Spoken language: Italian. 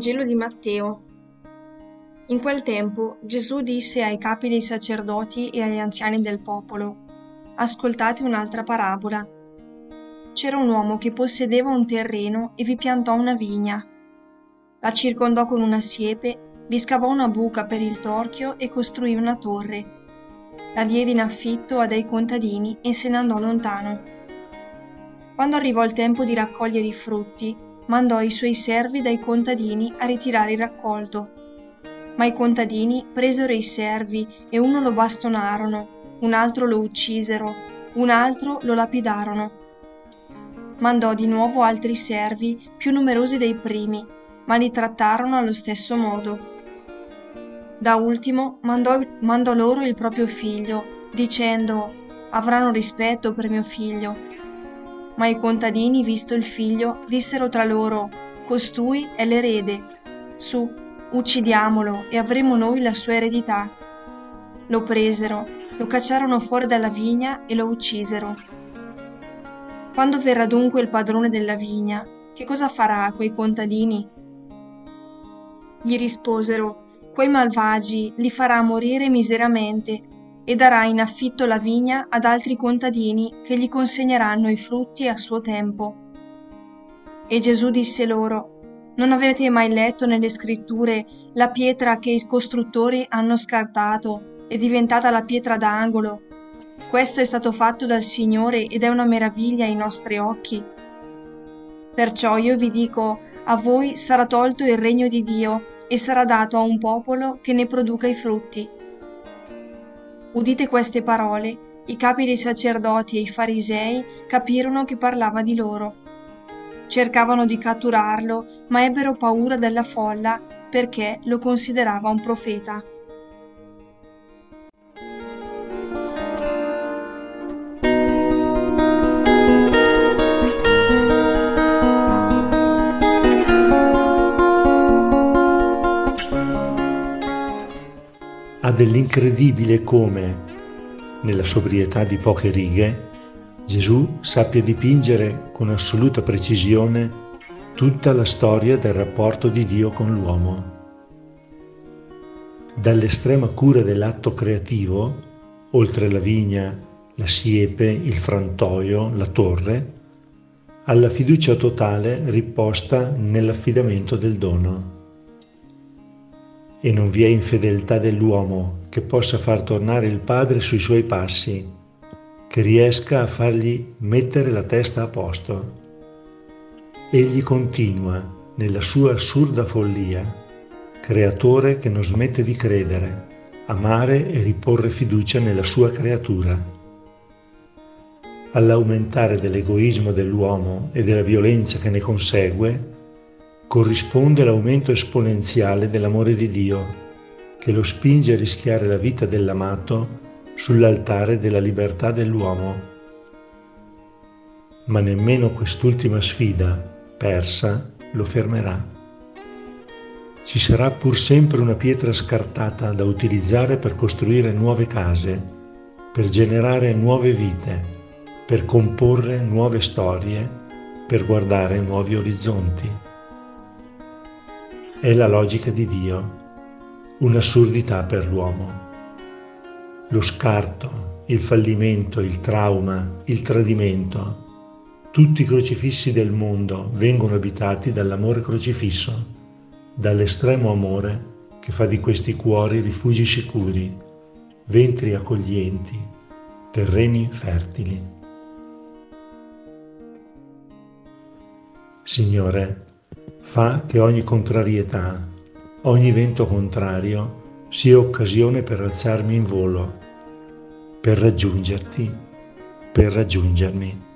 Vangelo di Matteo. In quel tempo Gesù disse ai capi dei sacerdoti e agli anziani del popolo, Ascoltate un'altra parabola. C'era un uomo che possedeva un terreno e vi piantò una vigna. La circondò con una siepe, vi scavò una buca per il torchio e costruì una torre. La diede in affitto a dei contadini e se ne andò lontano. Quando arrivò il tempo di raccogliere i frutti, mandò i suoi servi dai contadini a ritirare il raccolto. Ma i contadini presero i servi e uno lo bastonarono, un altro lo uccisero, un altro lo lapidarono. Mandò di nuovo altri servi, più numerosi dei primi, ma li trattarono allo stesso modo. Da ultimo mandò, mandò loro il proprio figlio, dicendo avranno rispetto per mio figlio. Ma i contadini, visto il figlio, dissero tra loro Costui è l'erede. Su, uccidiamolo e avremo noi la sua eredità. Lo presero, lo cacciarono fuori dalla vigna e lo uccisero. Quando verrà dunque il padrone della vigna, che cosa farà a quei contadini? Gli risposero, quei malvagi li farà morire miseramente e darà in affitto la vigna ad altri contadini che gli consegneranno i frutti a suo tempo. E Gesù disse loro, non avete mai letto nelle scritture la pietra che i costruttori hanno scartato è diventata la pietra d'angolo. Questo è stato fatto dal Signore ed è una meraviglia ai nostri occhi. Perciò io vi dico, a voi sarà tolto il regno di Dio e sarà dato a un popolo che ne produca i frutti. Udite queste parole, i capi dei sacerdoti e i farisei capirono che parlava di loro. Cercavano di catturarlo, ma ebbero paura della folla perché lo considerava un profeta. Ha dell'incredibile come, nella sobrietà di poche righe, Gesù sappia dipingere con assoluta precisione tutta la storia del rapporto di Dio con l'uomo. Dall'estrema cura dell'atto creativo, oltre la vigna, la siepe, il frantoio, la torre, alla fiducia totale riposta nell'affidamento del dono e non vi è infedeltà dell'uomo che possa far tornare il Padre sui suoi passi, che riesca a fargli mettere la testa a posto. Egli continua nella sua assurda follia, creatore che non smette di credere, amare e riporre fiducia nella sua creatura. All'aumentare dell'egoismo dell'uomo e della violenza che ne consegue, corrisponde l'aumento esponenziale dell'amore di Dio, che lo spinge a rischiare la vita dell'amato sull'altare della libertà dell'uomo. Ma nemmeno quest'ultima sfida, persa, lo fermerà. Ci sarà pur sempre una pietra scartata da utilizzare per costruire nuove case, per generare nuove vite, per comporre nuove storie, per guardare nuovi orizzonti. È la logica di Dio, un'assurdità per l'uomo. Lo scarto, il fallimento, il trauma, il tradimento, tutti i crocifissi del mondo vengono abitati dall'amore crocifisso, dall'estremo amore che fa di questi cuori rifugi sicuri, ventri accoglienti, terreni fertili. Signore, fa che ogni contrarietà, ogni vento contrario sia occasione per alzarmi in volo, per raggiungerti, per raggiungermi.